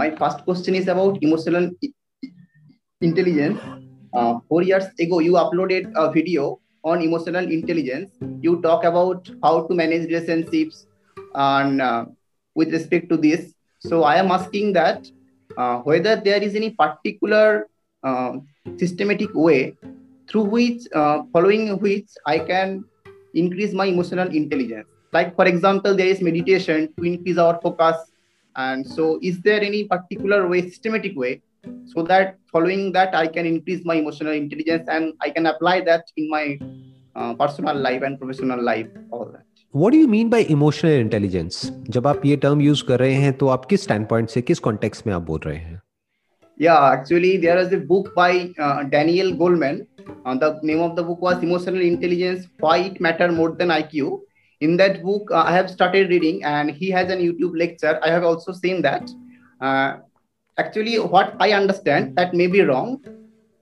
my first question is about emotional intelligence. Uh, four years ago, you uploaded a video on emotional intelligence. You talk about how to manage relationships and uh, with respect to this. So I am asking that uh, whether there is any particular uh, systematic way through which, uh, following which I can increase my emotional intelligence. Like for example, there is meditation to increase our focus. And so is there any particular way, systematic way so that following that i can increase my emotional intelligence and i can apply that in my uh, personal life and professional life all that what do you mean by emotional intelligence जब आप ये term use कर रहे हैं तो आप किस stand point से किस कॉन्टेक्स्ट में आप बोल रहे हैं yeah actually there is a book by uh, daniel goleman uh, the name of the book was emotional intelligence why it matter more than iq in that book uh, i have started reading and he has a youtube lecture. I have also seen that. Uh, actually what i understand that may be wrong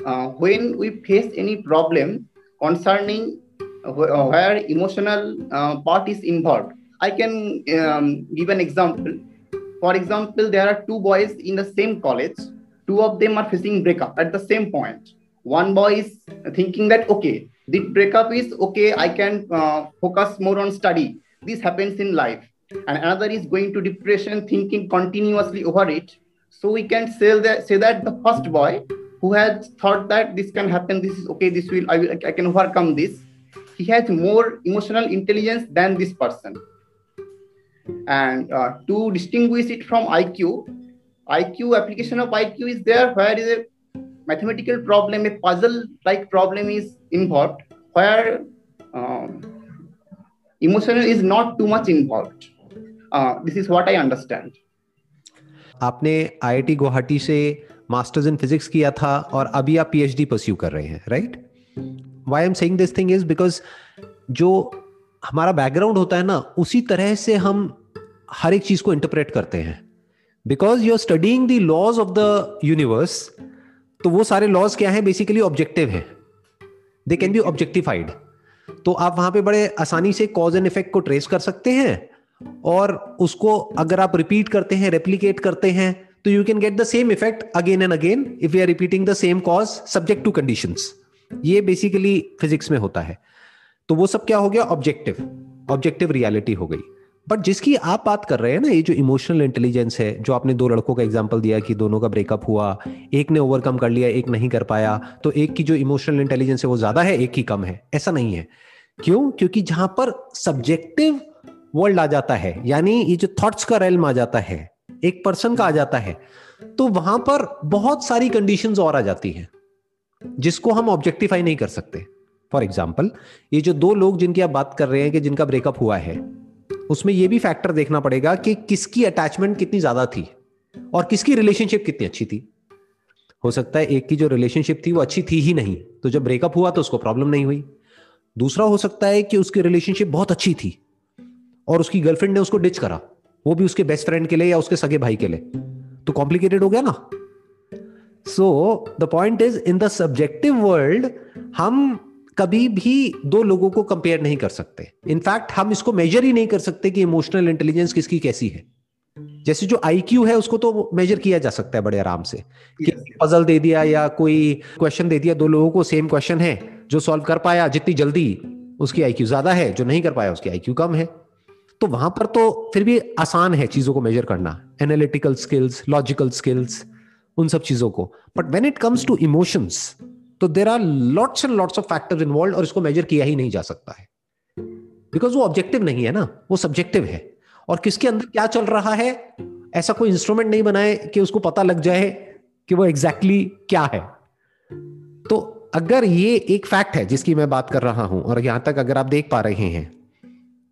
uh, when we face any problem concerning uh, where emotional uh, part is involved. I can um, give an example. For example there are two boys in the same college. Two of them are facing breakup at the same point. One boy is thinking that okay the breakup is okay i can uh, focus more on study this happens in life and another is going to depression thinking continuously over it so we can say that say that the first boy who has thought that this can happen, this is okay, this will I will I can overcome this. He has more emotional intelligence than this person. And uh, to distinguish it from IQ, IQ application of IQ is there where is a mathematical problem, a puzzle-like problem is involved, where um, emotional is not too much involved. Uh, this is what I understand. आपने IIT Guwahati से masters in physics किया था और अभी आप PhD pursue कर रहे हैं right why am saying this thing is because जो हमारा बैकग्राउंड होता है ना उसी तरह से हम हर एक चीज़ को इंटरप्रेट करते हैं because you are studying the laws of the universe तो वो सारे लॉज क्या है? बेसिकली ऑब्जेक्टिव है। दे कैन बी ऑब्जेक्टिफाइड तो आप वहाँ पे बड़े आसानी से कॉज एंड इफ़ेक्ट को ट्रेस कर सकते हैं और उसको अगर आप रिपीट करते हैं रेप्लीकेट करते हैं तो you can get the same effect again and again if you are repeating the same cause subject to condition ये बेसिकली फिजिक्स में होता है। तो वो सब क्या हो गया? ऑब्जेक्टिव ऑब्जेक्टिव रियलिटी हो गई। बट जिसकी आप बात कर रहे हैं ना, ये जो इमोशनल इंटेलिजेंस है, जो आपने दो लड़कों का एग्जांपल दिया कि दोनों का ब्रेकअप हुआ, एक ने ओवरकम कर लिया, एक नहीं कर पाया तो एक की जो इमोशनल इंटेलिजेंस है वो ज़्यादा है, एक की कम है। ऐसा नहीं है। क्यों? क्योंकि जहाँ पर सब्जेक्टिव वर्ल्ड आ जाता है, यानी ये जो थॉट्स का रेलम आ जाता है, एक पर्सन का आ जाता है तो वहाँ पर बहुत सारी कंडीशंस और आ जाती हैं, जिसको हम ऑब्जेक्टिफाई नहीं कर सकते। फॉर एग्ज़ाम्पल ये जो दो लोग जिनकी आप बात कर रहे हैं कि जिनका ब्रेकअप हुआ है उसमें यह भी फैक्टर देखना पड़ेगा कि किसकी अटैचमेंट कितनी ज़्यादा थी और किसकी रिलेशनशिप कितनी अच्छी थी। हो सकता है एक की जो रिलेशनशिप थी वो अच्छी थी ही नहीं तो जब ब्रेकअप हुआ तो उसको प्रॉब्लम नहीं हुई। दूसरा हो सकता है कि उसकी रिलेशनशिप बहुत अच्छी थी और उसकी गर्लफ्रेंड ने उसको डिच करा, वो भी उसके बेस्ट फ्रेंड के लिए या उसके सगे भाई के लिए। तो कॉम्प्लिकेटेड हो गया ना। So the point is in the subjective world हम कभी भी दो लोगों को कंपेयर नहीं कर सकते। इनफैक्ट हम इसको मेजर ही नहीं कर सकते कि इमोशनल इंटेलिजेंस किसकी कैसी है। जैसे जो आईक्यू है उसको तो मेजर किया जा सकता है बड़े आराम से। कि पजल दे दिया या कोई क्वेश्चन दे दिया दो लोगों को सेम क्वेश्चन है जो सॉल्व कर पाया जितनी जल्दी उसकी आईक्यू ज़्यादा है जो नहीं कर पाया उसकी आईक्यू कम है। तो वहाँ पर तो फिर भी आसान है चीज़ों को मेजर करना। एनालिटिकल स्किल्स लॉजिकल स्किल्स उन सब चीज़ों को। But when it comes to emotions तो there are lots and lots of factor involve और इसको मेजर किया ही नहीं जा सकता है। बिकॉज़ वो ऑब्जेक्टिव नहीं है ना, वो सब्जेक्टिव है। और किसके अंदर क्या चल रहा है? ऐसा कोई इंस्ट्रूमेंट नहीं बनाए कि उसको पता लग जाए कि वो एग्जैक्टली exactly क्या है। तो अगर ये एक फैक्ट है जिसकी मैं बात कर रहा हूँ और यहाँ तक अगर आप देख पा रहे हैं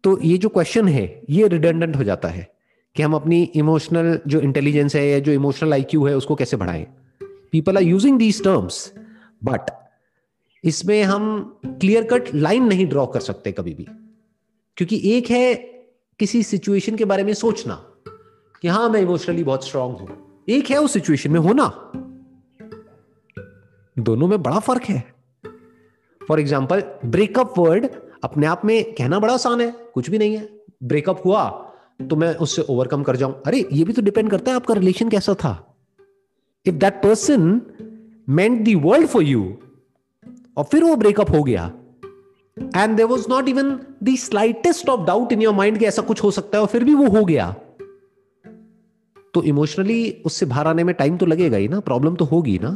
तो ये जो क्वेश्चन है, ये रिडेंडेंट हो जाता है कि हम अपनी इमोशनल जो इंटेलिजेंस है या जो इमोशनल आईक्यू है, उसको कैसे बढ़ाएँ। People are using these terms but इसमें हम क्लियर कट लाइन नहीं ड्रॉ कर सकते कभी भी। क्योंकि एक है किसी सिचुएशन के बारे में सोचना कि हाँ मैं इमोशनली बहुत स्ट्रांग हूँ। एक है उस सिचुएशन में होना। दोनों में बड़ा फ़र्क है। फॉर एग्ज़ाम्पल ब्रेकअप वर्ड अपने आप में कहना बड़ा आसान है, कुछ भी नहीं है। ब्रेकअप हुआ तो मैं उससे ओवरकम कर जाऊँ। अरे, ये भी तो डिपेंड करता है आपका रिलेशन कैसा था। If that person meant the world for you और फिर वो ब्रेकअप हो गया. And there was not even the slightest of doubt in your mind ऐसा कुछ हो सकता है और फिर भी वो हो गया. तो इमोशनली उससे बाहर आने में टाइम तो लगेगा ही ना प्रॉब्लम तो होगी ना.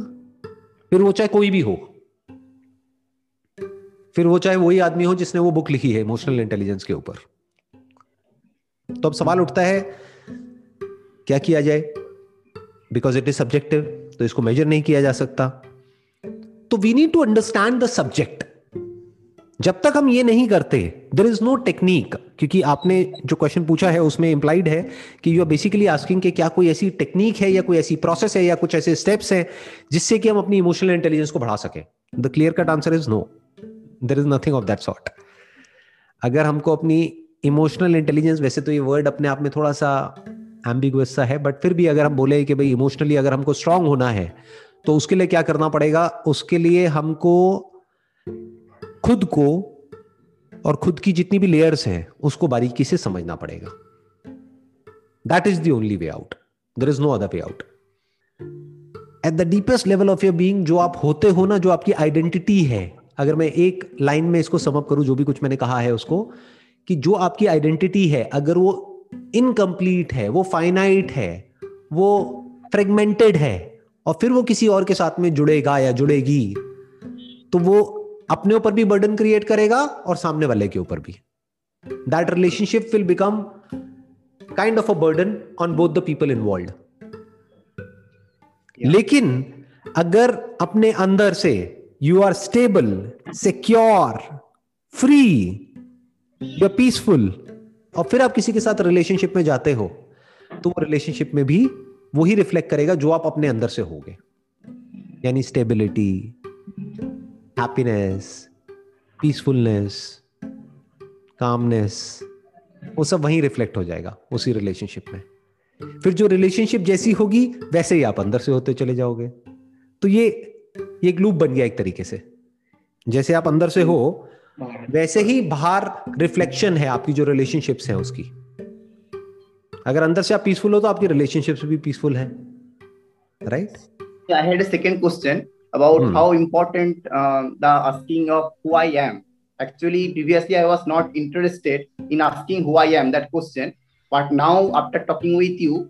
फिर वो चाहे कोई भी हो. फिर वो चाहे वही आदमी हो जिसने वो बुक लिखी है इमोशनल इंटेलिजेंस के ऊपर. तो अब सवाल उठता है, क्या किया जाए? बिकॉज़ इट इज़ सब्जेक्टिव तो इसको मेजर नहीं किया जा सकता। तो we need to understand the subject जब तक हम ये नहीं करते देर इज़ नो टेक्निक क्योंकि आपने जो क्वेश्चन पूछा है, उसमें इंप्लाइड है कि यू आर बेसिकली आस्किंग कि क्या कोई ऐसी टेक्निक है या कोई ऐसी प्रोसेस है या कुछ ऐसे स्टेप्स हैं जिससे कि हम अपनी इमोशनल इंटेलिजेंस को बढ़ा सकें। The clear cut answer is no there is nothing of that sort अगर हमको अपनी इमोशनल इंटेलिजेंस वैसे तो ये वर्ड अपने आप में थोड़ा सा एम्बिगुअस सा है बट फिर भी अगर हम बोले कि भाई इमोशनली अगर हमको स्ट्रांग होना है तो उसके लिए क्या करना पड़ेगा? उसके लिए हमको खुद को और खुद की जितनी भी लेयर्स हैं, उसको बारीकी से समझना पड़ेगा। That is the only way out there is no other way out at the deepest level of your being जो आप होते हो ना, जो आपकी आइडेंटिटी है, अगर मैं एक लाइन में इसको समअप करूँ, जो भी कुछ मैंने कहा है उसको, कि जो आपकी आइडेंटिटी है, अगर वो इनकम्प्लीट है वो फाइनाइट है वो फ्रेगमेंटेड है और फिर वो किसी और के साथ में जुड़ेगा या जुड़ेगी तो वो अपने ऊपर भी बर्डन क्रिएट करेगा और सामने वाले के ऊपर भी। That relationship will become kind of a burden on both the people involve लेकिन अगर अपने अंदर से you are stable secure free you are peaceful और फिर आप किसी के साथ रिलेशनशिप में जाते हो तो वो रिलेशनशिप में भी वही रिफ्लेक्ट करेगा जो आप अपने अंदर से होगे। यानी स्टेबिलिटी हैप्पीनेस पीसफुलनेस कामनेस वो सब वहीं रिफ्लेक्ट हो जाएगा उसी रिलेशनशिप में। फिर जो रिलेशनशिप जैसी होगी, वैसे ही आप अंदर से होते चले जाओगे। तो ये एक लूप बन गया एक तरीके से। जैसे आप अंदर से हो वैसे ही बाहर रिफ्लेक्शन है आपकी जो रिलेशनशिप्स है उसकी। अगर अंदर से आप पीसफुल हो तो आपकी रिलेशनशिप्स भी पीसफुल है right I had a question about how important the asking of who I am actually previously I was not interested in asking who I am that question but now after talking with you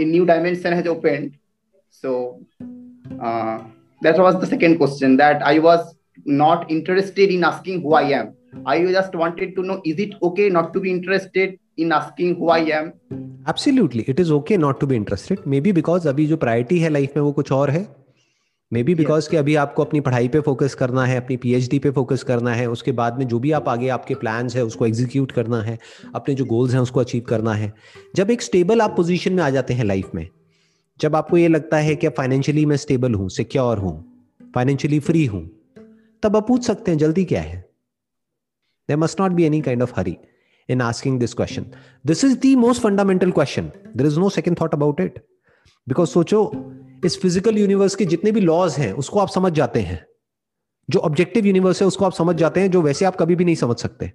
a new dimension has opened so that was the second question that I was not interested in asking who I am. I just wanted to know is it okay not to be interested in asking who I am? Absolutely, it is okay not to be interested. Maybe because अभी जो priority है life में वो कुछ और है may be because कि अभी आपको अपनी पढ़ाई पे फोकस करना है अपनी पीएचडी पे फोकस करना है उसके बाद में जो भी आप आगे आपके प्लान्स है उसको एग्जीक्यूट करना है अपने जो गोल्स हैं उसको अचीव करना है जब एक स्टेबल आप पोजीशन में आ जाते हैं लाइफ में जब आपको ये लगता है कि फाइनेंशियली मैं स्टेबल हूँ सिक्योर हूँ फाइनेंशियली फ्री हूँ तब आप पूछ सकते हैं, जल्दी क्या है? There must not be any kind of hurry in asking this question this is the most fundamental question there is no second thought about it because सोचो, इस फ़िज़िकल यूनिवर्स के जितने भी लॉज हैं, उसको आप समझ जाते हैं। जो ऑब्जेक्टिव यूनिवर्स है, उसको आप समझ जाते हैं, जो वैसे आप कभी भी नहीं समझ सकते।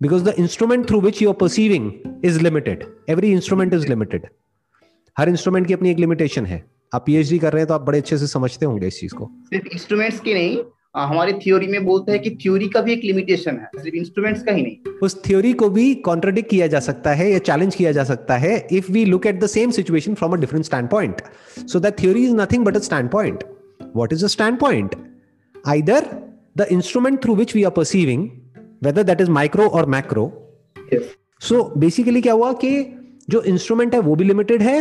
Because the instrument through which you are perceiving is limited every instrument is limited her instrument की अपनी एक लिमिटेशन है। आप पीएचडी कर रहे हैं तो आप बड़े अच्छे से समझते होंगे इस चीज़ को। सिर्फ़ इंस्ट्रूमेंट्स की नहीं हमारी थ्योरी में बोलते हैं कि थ्योरी का भी एक लिमिटेशन है सिर्फ़ इंस्ट्रूमेंट्स का ही नहीं। उस थ्योरी को भी कॉन्ट्रोडिक्ट किया जा सकता है या चैलेंज किया जा सकता है if we look at the same situation from a different standpoint so that theory is nothing but a standpoint what is a standpoint either the instrument through which we are perceiving whether that is micro और macro so basically क्या हुआ कि जो instrument है वो भी limited है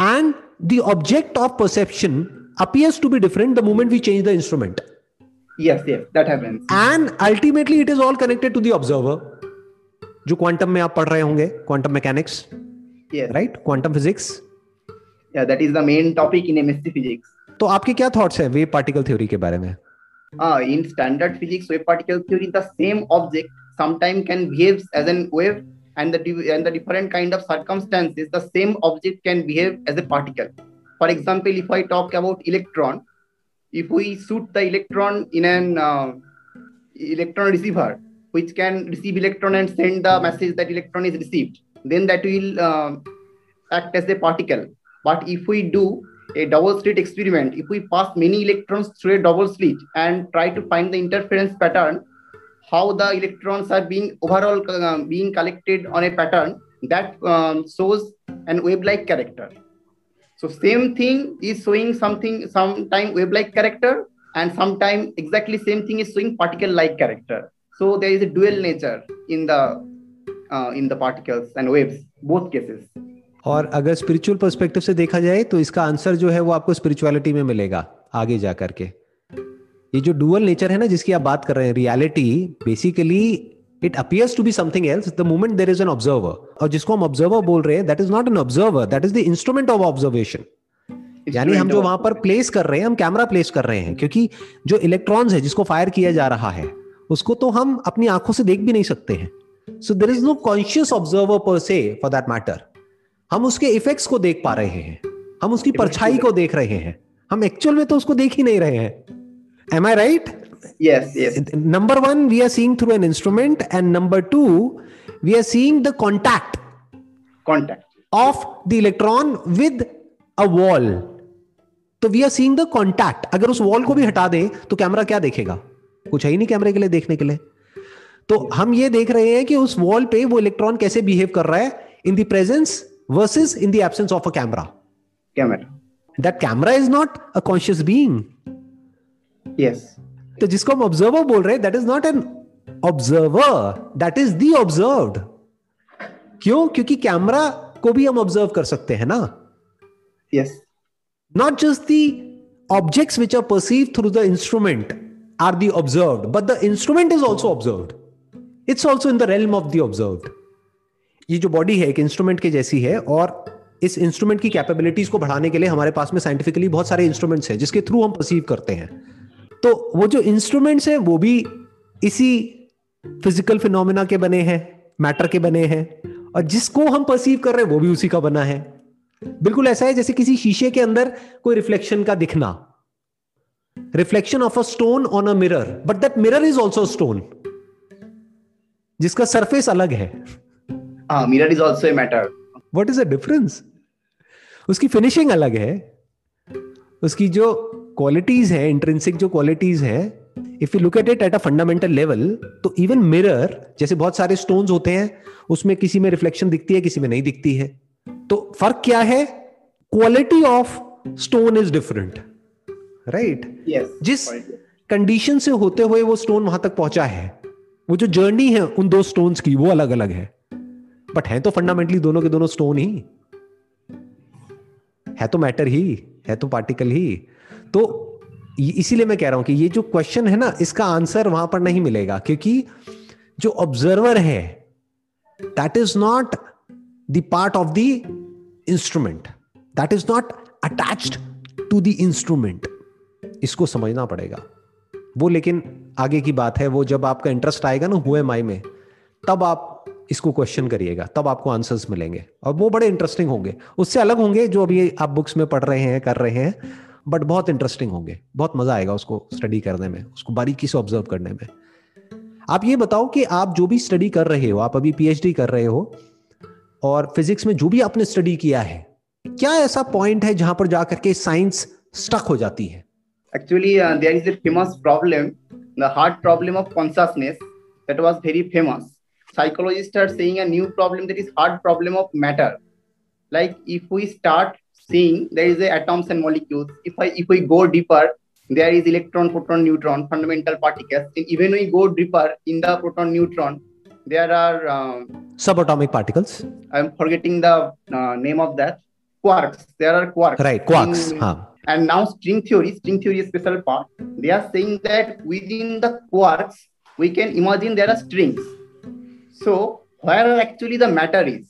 and the object of perception appears to be different the moment we change the instrument. Yes yes that happens and ultimately it is all connected to the observer जो quantum में आप पढ़ रहे होंगे quantum mechanics right quantum physics या that is the main topic in MSc physics तो आपके क्या थॉट्स हैं वेव पार्टिकल थ्योरी के बारे में uh, in standard physics wave particle theory the same object sometimes can behave as an wave and the and the different kind of circumstances the same object can behave as a particle for example if i talk about electron if we shoot the electron in an uh, electron receiver which can receive electron and send the message that electron is received then that will uh, act as a particle. But if we do a double slit experiment, if we pass many electrons through a double slit and try to find the interference pattern, how the electrons are being overall uh, being collected on a pattern that um, shows an wave-like character. So same thing is showing something, sometime wave-like character, and sometime exactly same thing is showing particle-like character. So there is a dual nature in the uh, in the particles and waves, both cases. और अगर spiritual perspective से देखा जाए तो इसका answer जो है वो आपको स्पिरिचुअलिटी में मिलेगा आगे जा करके ये जो डुअल नेचर है ना जिसकी आप बात कर रहे हैं reality basically it appears to be something else the moment there is an observer और जिसको हम ऑब्जर्वर बोल रहे हैं that is not an observer that is the instrument of observation यानी हम जो वहाँ पर प्लेस कर रहे हैं हम कैमरा प्लेस कर रहे हैं क्योंकि जो इलेक्ट्रॉन्स है जिसको फायर किया जा रहा है उसको तो हम अपनी आँखों से देख भी नहीं सकते हैं। So there is no conscious observer per se for that matter हम उसके इफेक्ट्स को देख पा रहे हैं। हम उसकी परछाई को देख रहे हैं। हम एक्चुअल में तो उसको देख ही नहीं रहे हैं। Am I right yes yes. Number one we are seeing through an instrument and number two we are seeing the contact contact. of the electron with a wall. तो we are seeing the contact अगर उस wall को भी हटा दें तो camera क्या देखेगा? कुछ है ही नहीं कैमरे के लिए देखने के लिए। तो हम ये देख रहे हैं कि उस वॉल पे वो इलेक्ट्रॉन कैसे बिहेव कर रहा है? In the presence versus in the absence of a camera camera that camera is not a conscious being yes तो जिसको हम ऑब्जर्वर बोल रहे हैं that is not an observer that is the observed क्यों? क्योंकि कैमरा को भी हम ऑब्ज़र्व कर सकते हैं ना? Yes not just the objects which are perceive through the instrument are the observed but the instrument is also observed it's also in the realm of the observed ये जो बॉडी है एक इंस्ट्रूमेंट के जैसी है और इस इंस्ट्रूमेंट की कैपेबिलिटीज को बढ़ाने के लिए हमारे पास में साइंटिफिकली बहुत सारे इंस्ट्रूमेंट्स हैं जिसके थ्रू हम परसीव करते हैं। तो वो जो इंस्ट्रूमेंट्स हैं वो भी इसी फ़िज़िकल फिनोमिना के बने हैं मैटर के बने हैं और जिसको हम परसीव कर रहे हैं वो भी उसी का बना है। बिल्कुल ऐसा है जैसे किसी शीशे के अंदर कोई रिफ्लेक्शन का दिखना। Reflection of a stone on a mirror but that mirror is also stone जिसका सरफेस अलग है। Mirror is also a matter what is the difference उसकी फिनिशिंग अलग है उसकी जो क्वालिटीज है इंट्रेंसिक जो क्वालिटीज है if you look at it at a fundamental level तो इवन मिरर जैसे बहुत सारे स्टोन्स होते हैं उसमें किसी में रिफ्लेक्शन दिखती है किसी में नहीं दिखती है। तो फ़र्क क्या है? Quality of stone is different right जिस कंडीशन से होते हुए वो स्टोन वहाँ तक पहुँचा है वो जो जर्नी है उन दो स्टोन्स की वो अलग अलग है। बट है तो फंडामेंटली दोनों के दोनों स्टोन ही। है तो मैटर ही है तो पार्टिकल ही। तो इसीलिए मैं कह रहा हूँ कि ये जो क्वेश्चन है ना, इसका आंसर वहाँ पर नहीं मिलेगा, क्योंकि जो ऑब्जर्वर है that is not the part of the instrument that is not attached to the instrument इसको समझना पड़ेगा। वो लेकिन आगे की बात है, वो जब आपका इंटरेस्ट आएगा ना हुए माई में, तब आप इसको क्वेश्चन करिएगा, तब आपको आंसर्स मिलेंगे। और वो बड़े इंटरेस्टिंग होंगे। उससे अलग होंगे जो अभी आप बुक्स में पढ़ रहे हैं, कर रहे हैं। बट बहुत इंटरेस्टिंग होंगे। बहुत मज़ा आएगा उसको स्टडी करने में, उसको बारीकी से ऑब्ज़र्व करने में। आप ये बताओ कि आप जो भी स्टडी कर रहे हो, आप अभी पीएचडी कर रहे हो, और फिजिक्स में जो भी आपने स्टडी किया है, क्या ऐसा पॉइंट है जहाँ पर जाकर के साइंस स्टक हो जाती है? Actually there is a famous problem the hard problem of consciousness that was very famous psychologists are saying a new problem that is hard problem of matter. Like, if we start seeing there is a atoms and molecules. If i if we go deeper there is electron proton neutron fundamental particles. And even we go deeper in the proton neutron there are um, subatomic particles. I'm forgetting the uh, name of that. Quarks. There are quarks. Right quarks in, huh. and now string theory string theory is special part. They are saying that within the quarks we can imagine there are strings. So where actually the matter is?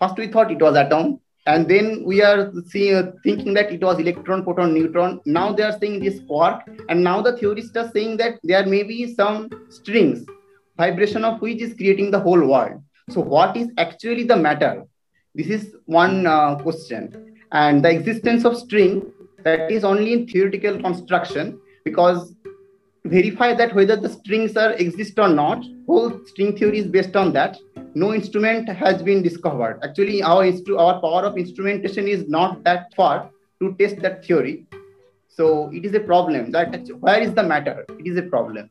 First we thought it was atom, and then we are seeing, thinking that it was electron, proton, neutron. Now they are saying this quark, and now the theorists are saying that there may be some strings, vibration of which is creating the whole world. So what is actually the matter? This is one uh, question. And the existence of string that is only in theoretical construction because verify that whether the strings are exist or not whole string theory is based on that no instrument has been discovered. Actually, our instru- our power of instrumentation is not that far to test that theory. So it is a problem. That where is the matter? It is a problem.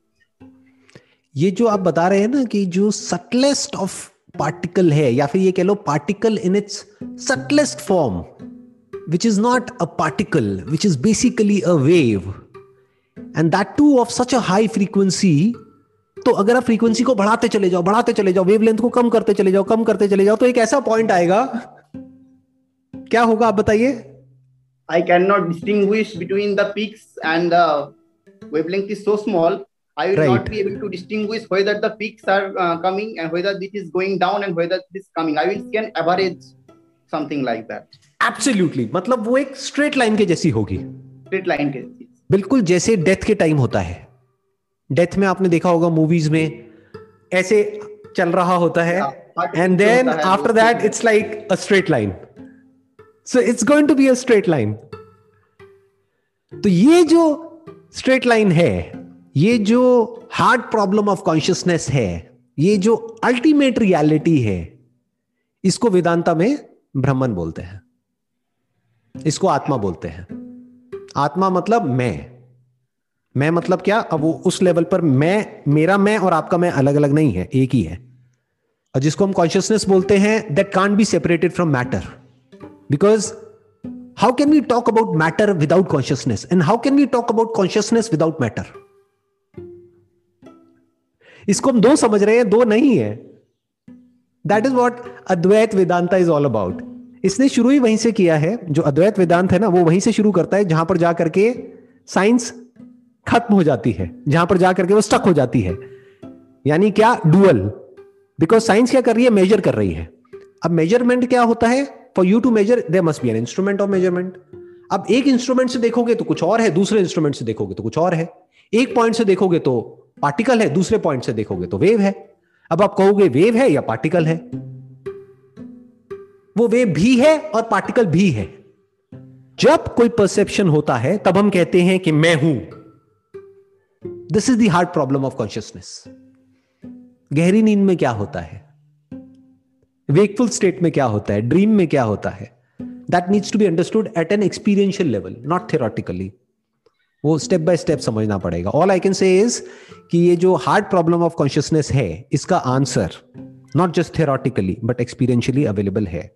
ये जो आप बता रहे हैं ना कि जो subtlest of particle है या फिर ये कह लो particle in its subtlest form which is not a particle which is basically a wave and that too of such a high frequency तो अगर आप फ्रीक्वेंसी को बढ़ाते चले जाओ बढ़ाते चले जाओ वेवलेंथ को कम करते चले जाओ कम करते चले जाओ तो एक ऐसा पॉइंट आएगा क्या होगा आप बताइए I can not distinguish between the peaks and the wavelength is so small I will right. not be able to distinguish whether the peaks are uh, coming and whether this is going down and whether this is coming. I will see an average, something like that. Absolutely. मतलब वो एक straight line के जैसी होगी straight line के बिल्कुल जैसे death के टाइम होता है डेथ में आपने देखा होगा मूवीज़ में ऐसे चल रहा होता है and then after that it's like a straight line so it's going to be a straight line तो ये जो स्ट्रेट लाइन है ये जो हार्ड प्रॉब्लम ऑफ़ कॉन्शियसनेस है ये जो अल्टीमेट रियलिटी है इसको वेदांता में ब्रह्मन बोलते हैं। इसको आत्मा बोलते हैं। आत्मा मतलब मैं। मैं मतलब क्या? अब वो उस लेवल पर मैं, मेरा मैं और आपका मैं अलग अलग नहीं है, एक ही है। और जिसको हम कॉन्शियसनेस बोलते हैं that can't be separated from matter because how can we talk about matter without consciousness and how can we talk about consciousness without matter इसको हम दो समझ रहे हैं, दो नहीं है। That is what Advaita Vedanta is all about इसने शुरू ही वहीं से किया है, जो अद्वैत वेदांत है ना, वो वहीं से शुरू करता है, जहाँ पर जाकर के साइंस खत्म हो जाती है, जहाँ पर जाकर के वो स्टक हो जाती है। यानी क्या? डुअल बिकॉज़ साइंस क्या कर रही है? मेजर कर रही है। अब मेज़रमेंट क्या होता है? For you to measure there must be an instrument of measurement अब एक इंस्ट्रूमेंट से देखोगे तो कुछ और है, दूसरे इंस्ट्रूमेंट से देखोगे तो कुछ और है। एक पॉइंट से देखोगे तो पार्टिकल है, दूसरे पॉइंट से देखोगे तो वेव है। अब आप कहोगे वेव है या पार्टिकल है? वो वेव भी है और पार्टिकल भी है। जब कोई परसेप्शन होता है, तब हम कहते हैं कि मैं हूँ। This is the hard problem of consciousness गहरी नींद में क्या होता है? वेकफुल स्टेट में क्या होता है? ड्रीम में क्या होता है? That needs to be understood at an experiential level not theoretically वो स्टेप बाय स्टेप समझना पड़ेगा। All I can say is कि ये जो हार्ड प्रॉब्लम ऑफ़ कॉन्शियसनेस है, इसका answer not just theoretically but experientially available है।